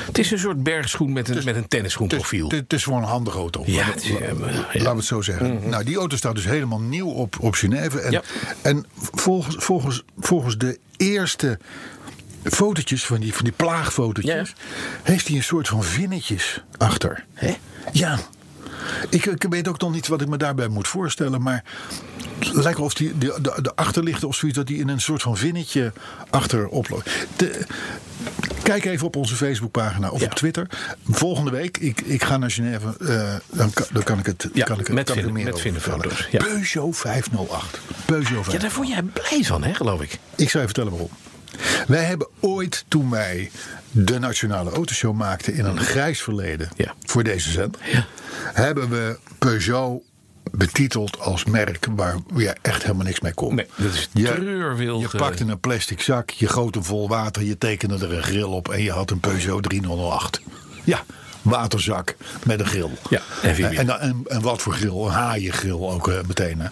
S2: Het is een soort bergschoen met een, met een
S3: Het is,
S2: tennisschoenprofiel.
S3: het is gewoon een handige auto.
S2: Ja,
S3: Laten-
S2: het ja.
S3: We het zo zeggen. Nou, die auto staat dus helemaal nieuw op, op Genève. En,
S2: Ja.
S3: en volgens, volgens, volgens de eerste fotootjes, van die, van die plaagfotootjes... heeft hij een soort van vinnetjes achter.
S2: Hè?
S3: Ja. Ik, ik weet ook nog niet wat ik me daarbij moet voorstellen, maar het lijkt wel of die, de, de, de achterlichten of zoiets, dat die in een soort van vinnetje achterop loopt. De- Kijk even op onze Facebookpagina of
S2: Ja.
S3: op Twitter. Volgende week, ik, ik ga naar Genève, eh, dan, kan, dan kan ik het
S2: Ja,
S3: kan ik, het-
S2: met
S3: kan ik
S2: vinnen-
S3: meer
S2: met vinnenfoto's,
S3: vertellen.
S2: ja.
S3: Peugeot 508. Peugeot 508.
S2: Ja, daar word jij blij van, hè, geloof ik.
S3: Ik zal je vertellen waarom. Wij hebben ooit, toen wij de Nationale Autoshow maakten in een grijs verleden
S2: Ja.
S3: voor deze zender,
S2: Ja.
S3: hebben we Peugeot betiteld als merk waar je echt helemaal niks mee kon.
S2: Nee, dat is
S3: je,
S2: treurwilg,
S3: Je
S2: eh.
S3: pakte een plastic zak, je goot hem vol water, je tekende er een grill op en je had een Peugeot 3008. Ja, waterzak met een grill.
S2: Ja, en
S3: en, en, en wat voor grill? Een haaiengrill ook eh, meteen. Hè.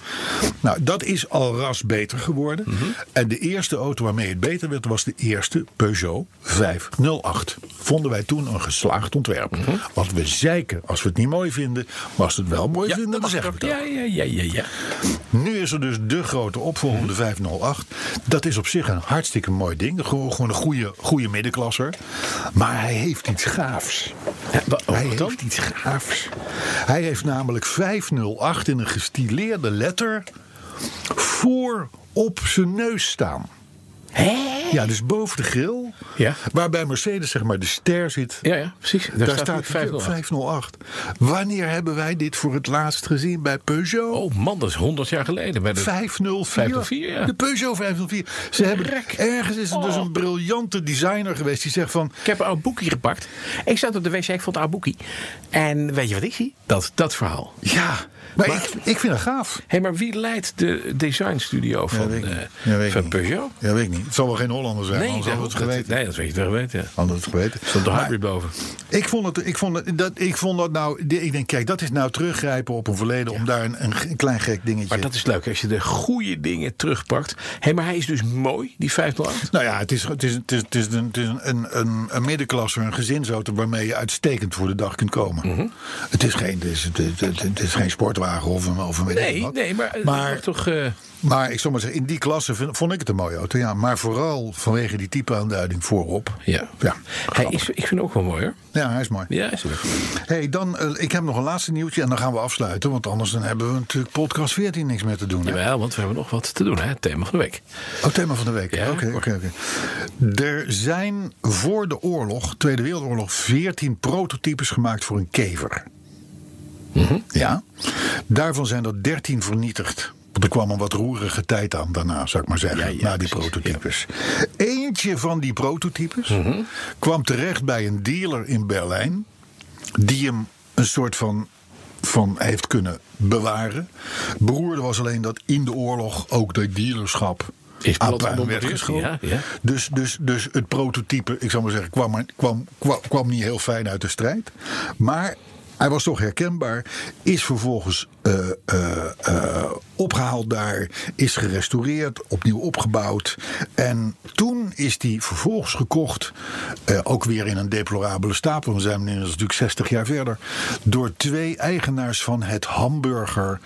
S3: Nou, dat is al ras beter geworden.
S2: Mhm.
S3: En de eerste auto waarmee het beter werd was de eerste Peugeot 508. Vonden wij toen een geslaagd ontwerp. Want we zeiken, als we het niet mooi vinden, maar als we het wel mooi vinden, dan zeggen we het.
S2: Ja, ja, ja, ja, ja.
S3: Nu is er dus de grote opvolger, de 508. Dat is op zich een hartstikke mooi ding. Gewoon gewoon een goede, goede middenklasser. Maar hij heeft iets gaafs.
S2: Ja, oh,
S3: hij
S2: dan?
S3: heeft iets gaafs. Hij heeft namelijk 508 in een gestileerde letter voor op zijn neus staan. Ja, dus boven de grill.
S2: Ja.
S3: Waarbij Mercedes zeg maar de ster zit.
S2: Ja, ja, precies. Daar,
S3: Daar,
S2: staat,
S3: staat
S2: 508.
S3: 508. Wanneer hebben wij dit voor het laatst gezien bij Peugeot?
S2: Oh man, dat is 100 jaar geleden. Bij de...
S3: 504.
S2: 504, ja.
S3: De Peugeot 504. Ze hebben, ergens is er dus
S2: Oh.
S3: een briljante designer geweest die zegt van...
S2: Ik heb een oud boekje gepakt. Ik zat op de wc, ik vond het oud boekje. En weet je wat ik zie? Dat, dat verhaal.
S3: Ja, maar,
S2: Maar-
S3: ik, ik vind het gaaf.
S2: Hé, maar wie leidt de designstudio van, eh.
S3: Ja,
S2: van. Peugeot?
S3: Ja, weet ik niet. Het zal wel geen Hollander zijn,
S2: Nee, dat,
S3: het geweten.
S2: Dat weet je toch weten. Ja.
S3: We het geweten.
S2: Stond de hybrid boven.
S3: Ik vond, het, ik, vond het, dat, ik vond dat nou. Ik denk, kijk, dat is nou teruggrijpen op een verleden. om daar een, een klein gek dingetje.
S2: Maar dat is leuk als je de goede dingen terugpakt. Hé, maar hij is dus mooi, die 508.
S3: Nou ja, het is, het is, het is, het is, een, het is een, een, een middenklasse, een gezinsauto waarmee je uitstekend voor de dag kunt komen.
S2: Mhm.
S3: het, is geen, het, is, het, is- het, het is geen sportwagen of een, of een
S2: Nee, nee, maar,
S3: Maar-
S2: toch. eh,
S3: Maar ik zal maar zeggen, in die klasse vond ik het een mooie auto. Ja, maar vooral vanwege die typeaanduiding voorop.
S2: ja.
S3: Ja,
S2: hij is, ik vind hem ook wel mooi hoor.
S3: ja hij is mooi.
S2: Ja, is leuk.
S3: Hey, dan, eh, ik heb nog een laatste nieuwtje en dan gaan we afsluiten. Want anders dan hebben we natuurlijk podcast 14 niks meer te doen. hè?
S2: Jawel, want we hebben nog wat te doen, hè? Thema van de week.
S3: Oh, thema van de week.
S2: Ja,
S3: Oké, oké, oké. Er zijn voor de oorlog, Tweede Wereldoorlog, 14 prototypes gemaakt voor een kever.
S2: Mhm.
S3: Ja. Daarvan zijn er 13 vernietigd. Want er kwam een wat roerige tijd aan daarna, zou ik maar zeggen.
S2: Ja, ja,
S3: na die
S2: precies,
S3: prototypes. Eentje van die prototypes
S2: Mhm.
S3: kwam terecht bij een dealer in Berlijn. Die hem een soort van van heeft kunnen bewaren. Beroerde was alleen dat in de oorlog ook dat dealerschap
S2: Is
S3: aan werd geschoten.
S2: ja, ja.
S3: Dus, dus, dus het prototype, ik zou maar zeggen, kwam, kwam, kwam, kwam niet heel fijn uit de strijd. Maar hij was toch herkenbaar. Is vervolgens eh, eh, eh, opgehaald daar. Is gerestaureerd, opnieuw opgebouwd. En toen is die vervolgens gekocht. ook weer in een deplorabele stapel. We zijn nu natuurlijk 60 jaar verder. Door twee eigenaars van het Hamburger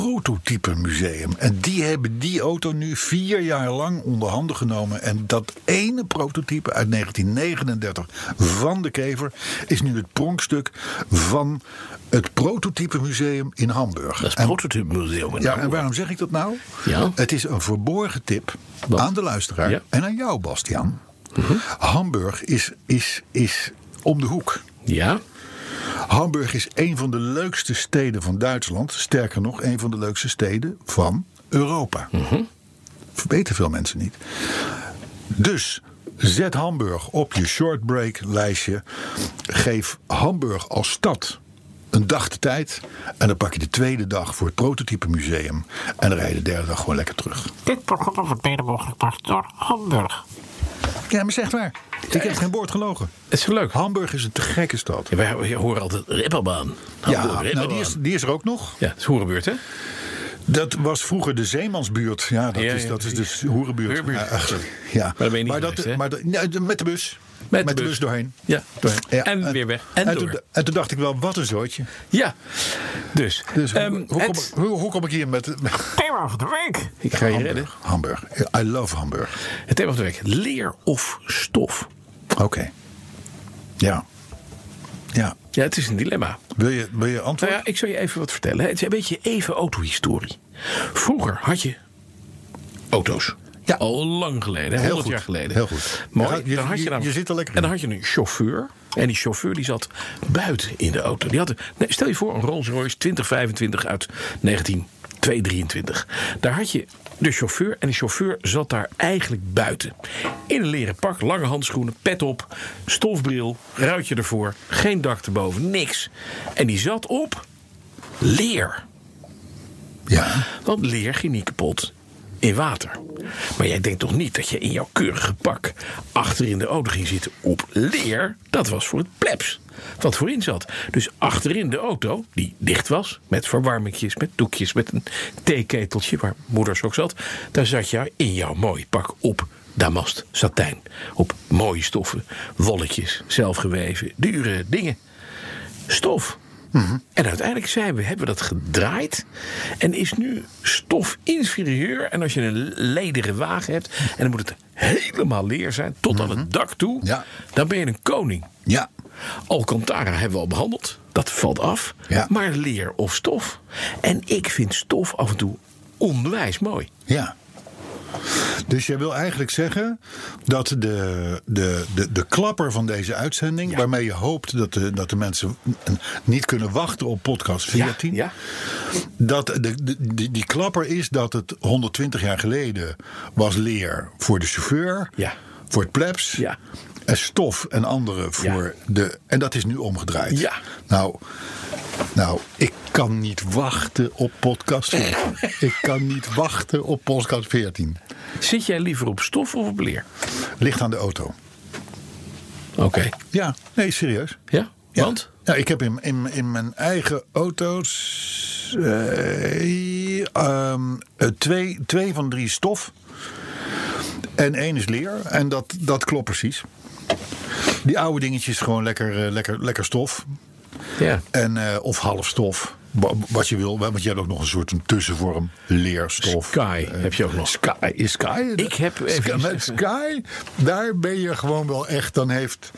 S3: Prototype Museum. En die hebben die auto nu vier jaar lang onder handen genomen. En dat ene prototype uit 1939 van de Kever is nu het pronkstuk van het Prototype Museum in Hamburg.
S2: Dat is het prototype museum. in
S3: ja, en waarom zeg ik dat nou?
S2: Ja.
S3: Het is een verborgen tip
S2: Wat?
S3: aan de luisteraar
S2: Ja.
S3: en aan jou, Bastiaan. Hamburg is, is, is om de hoek.
S2: Ja?
S3: Hamburg is een van de leukste steden van Duitsland. Sterker nog, een van de leukste steden van Europa. Weten veel mensen niet. Dus zet Hamburg op je shortbreak lijstje. Geef Hamburg als stad een dag de tijd. En dan pak je de tweede dag voor het prototype museum. En dan rij je de derde dag gewoon lekker terug.
S4: Dit programma wordt mede mogelijk gemaakt door Hamburg.
S3: Ja, maar zeg waar. Ik heb geen woord gelogen.
S2: Het is zo leuk.
S3: Hamburg is een te gekke stad.
S2: Ja, wij horen altijd Rippelbaan.
S3: Ja, nou, die, is, die is er ook nog.
S2: Ja, het is Hoerenbuurt, hè?
S3: Dat was vroeger de Zeemansbuurt. Ja, dat,
S2: Ja,
S3: is, dat is dus Hoerenbuurt.
S2: Hoerenbuurt.
S3: Ja, ja.
S2: dan ben je niet
S3: maar
S2: geweest,
S3: dat, maar dat, met de bus. Met, de, bus. doorheen.
S2: Ja.
S3: Doorheen. Ja,
S2: En weer weg. En
S3: En,
S2: door.
S3: toen, en toen dacht ik wel, wat een zootje.
S2: Ja. Dus,
S3: Dus hoe-
S2: ehm,
S3: hoe, kom,
S2: het-
S3: ik- hoe, hoe kom ik hier met...
S4: Thema van de week.
S2: ik ga je redden.
S3: Hamburg. Hamburg. I love Hamburg.
S2: Het thema van de week. Leer of stof?
S3: Oké. Ja. Ja.
S2: Ja, het is een dilemma.
S3: Wil je, wil je antwoord?
S2: Nou ja, ik zal je even wat vertellen. Het is een beetje even autohistorie. Vroeger had je auto's.
S3: Ja.
S2: Al lang geleden,
S3: Heel
S2: 100
S3: goed.
S2: jaar geleden.
S3: Heel goed.
S2: Mooi.
S3: Je
S2: dan had je, dan,
S3: je zit er lekker
S2: En dan had je een chauffeur. En die chauffeur die zat buiten in de auto. Die had, nee, stel je voor, een Rolls Royce 2025 uit 1923. Daar had je de chauffeur. En de chauffeur zat daar eigenlijk buiten. In een leren pak, lange handschoenen, pet op, stofbril, ruitje ervoor. Geen dak erboven, niks. En die zat op leer.
S3: Ja.
S2: Want leer ging niet kapot in water. Maar jij denkt toch niet dat je in jouw keurige pak achter in de auto ging zitten op leer? Dat was voor het plebs. Wat voorin zat. Dus achterin de auto, die dicht was, met verwarmingjes, met doekjes, met een theeketeltje waar moeders ook zat. Daar zat jij in jouw mooi pak op damast, satijn. Op mooie stoffen, wolletjes, zelfgeweven, dure dingen. Stof. En uiteindelijk zijn we, hebben we dat gedraaid. En is nu stof inferieur. En als je een lederen wagen hebt. En dan moet het helemaal leer zijn. Tot aan het dak toe.
S3: Ja.
S2: Dan ben je een koning.
S3: Ja.
S2: Alcantara hebben we al behandeld. Dat valt af.
S3: Ja.
S2: Maar leer of stof. En ik vind stof af en toe onwijs mooi.
S3: Ja. Dus jij wil eigenlijk zeggen dat de, de, de, de klapper van deze uitzending, waarmee je hoopt dat de, dat de mensen niet kunnen wachten op podcast 14,
S2: Ja,
S3: dat de, de, die, die klapper is dat het 120 jaar geleden was leer voor de chauffeur, voor het plebs.
S2: Ja.
S3: En stof en andere voor de. En dat is nu omgedraaid.
S2: Ja.
S3: Nou, nou, ik kan niet wachten op podcast 14. ik kan niet wachten op podcast 14.
S2: Zit jij liever op stof of op leer?
S3: Ligt aan de auto.
S2: Oké.
S3: Ja, nee, serieus.
S2: Ja?
S3: Ja.
S2: Want?
S3: Ja, ik heb in, in, in mijn eigen auto's eh, twee, twee van drie stof. En één is leer. En dat, dat klopt precies. Die oude dingetjes gewoon lekker, eh, lekker, lekker stof.
S2: Ja.
S3: En, eh, of half stof. Wa- Wat je wil. Want je hebt ook nog een soort een tussenvorm. Leerstof.
S2: Sky heb je ook nog.
S3: Sky is Sky.
S2: Ik heb even-
S3: Sky, met Sky, daar ben je gewoon wel echt. Dan heeft,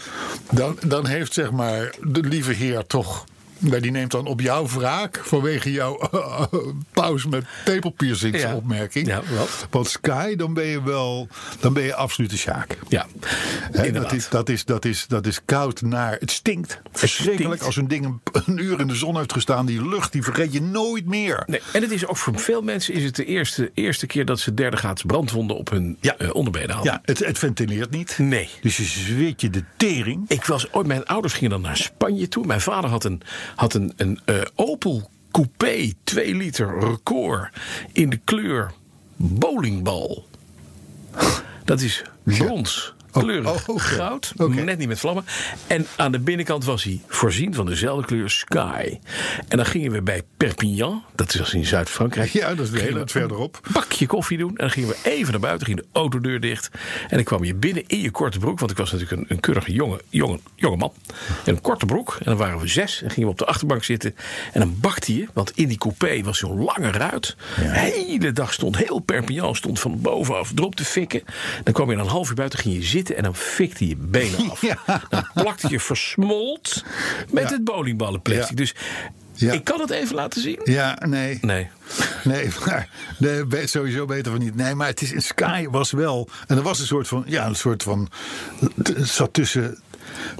S3: dan, dan heeft zeg maar de lieve heer toch. Nou, die neemt dan op jouw wraak vanwege jouw pauze met tepelpiercings
S2: Ja.
S3: opmerking.
S2: Ja?
S3: Want Sky, dan ben je wel, dan ben je absoluut een sjaak.
S2: Ja, inderdaad.
S3: dat, is, dat, is, dat, is, dat is koud naar. Het stinkt. Verschrikkelijk als een ding een, een uur in de zon heeft gestaan. Die lucht, die vergeet je nooit meer.
S2: Nee, en het is ook voor veel mensen is het de eerste, eerste keer dat ze derde graads brandwonden op hun
S3: Ja.
S2: eh, onderbenen hadden.
S3: Ja, het, het ventileert niet.
S2: Nee.
S3: Dus je zweet je de tering.
S2: Ik was ooit, mijn ouders gingen dan naar Spanje toe. Mijn vader had een, had een, een eh, Opel Coupé 2 liter record in de kleur bowlingbal. Dat is brons. Kleurig
S3: oh,
S2: goud, net niet met vlammen. En aan de binnenkant was hij voorzien van dezelfde kleur sky. En dan gingen we bij Perpignan, dat is in Zuid-Frankrijk.
S3: Ja, dat is wat verderop.
S2: Een bakje koffie doen. En dan gingen we even naar buiten, ging de autodeur dicht. En dan kwam je binnen in je korte broek. Want ik was natuurlijk een, een keurige jonge, jonge, jonge man. En een korte broek. En dan waren we zes. En gingen we op de achterbank zitten. En dan bakte je, want in die coupé was zo'n lange ruit. De hele dag stond heel Perpignan stond van bovenaf erop te fikken. Dan kwam je dan een half uur buiten, ging je zitten. En dan fikte je benen af.
S3: Ja.
S2: Dan plakte je versmolt met
S3: Ja.
S2: het bowlingballenplastic. Dus
S3: Ja.
S2: ik kan het even laten zien.
S3: Ja, nee.
S2: Nee.
S3: Nee, maar nee, sowieso beter van niet. Nee, maar het is in Sky was wel. En er was een soort van. Ja, een soort van. Het zat tussen.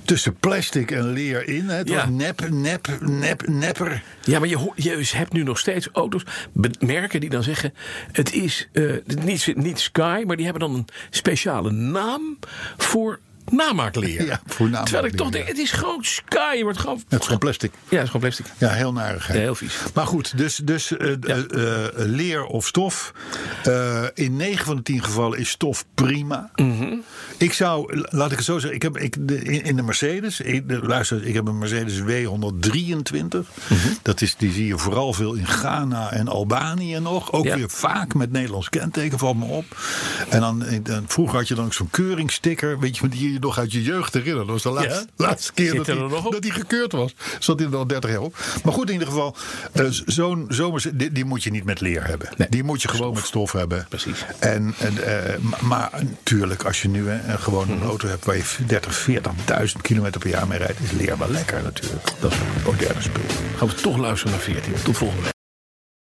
S3: Tussen plastic en leer in. Hè. Het
S2: Ja.
S3: was nep, nep, nep, nepper.
S2: Ja, maar je, je hebt nu nog steeds auto's, merken die dan zeggen... het is eh, niet, niet Sky, maar die hebben dan een speciale naam voor namaakleer.
S3: Ja, voor namaakleer,
S2: Terwijl ik toch denk, het is gewoon Sky. Je wordt gewoon...
S3: Het is gewoon plastic.
S2: Ja, het is gewoon plastic.
S3: Ja, heel narigheid.
S2: Ja, heel vies.
S3: Maar goed, dus, dus eh, eh, leer of stof. In 9 van de 10 gevallen is stof prima.
S2: Mhm.
S3: Ik zou, laat ik het zo zeggen, ik heb ik, in, de Mercedes, ik, de, luister, ik heb een Mercedes W123.
S2: Mhm.
S3: Dat is, die zie je vooral veel in Ghana en Albanië nog. Ook
S2: Ja.
S3: weer vaak met Nederlands kenteken, valt me op. En dan, dan vroeger had je dan ook zo'n keuringssticker, weet je, die je nog uit je jeugd herinnert. Dat was de laatste,
S2: Ja.
S3: laatste keer dat die, dat die gekeurd was. Zat hij er al 30 jaar op. Maar goed, in ieder geval, eh, zo'n zomers, die, die moet je niet met leer hebben.
S2: Nee.
S3: Die moet je gewoon met stof hebben.
S2: Precies.
S3: En, en, eh, ma- maar natuurlijk, als je nu eh, gewoon
S2: Mhm.
S3: een auto hebt waar je 30, 40.000 kilometer per jaar mee rijdt, is leer wel lekker natuurlijk. Dat is een moderne spul.
S2: Gaan we toch luisteren naar 14. Tot volgende week.